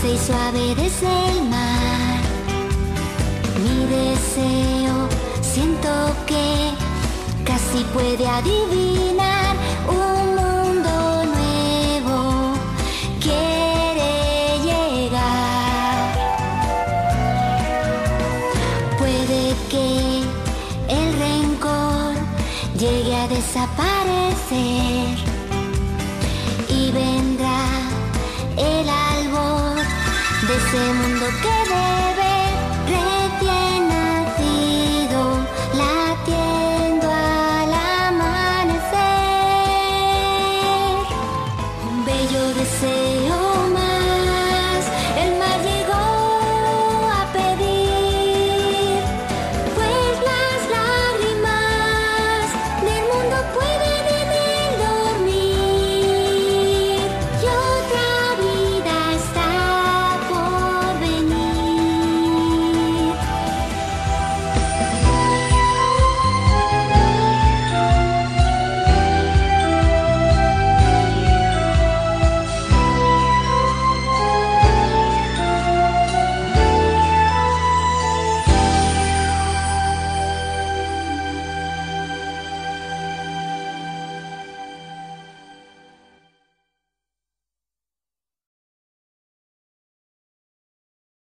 dulce y suave desde el mar. Mi deseo siento que casi puede adivinar un mundo nuevo quiere llegar. Puede que el rencor llegue a desaparecer ese mundo que debe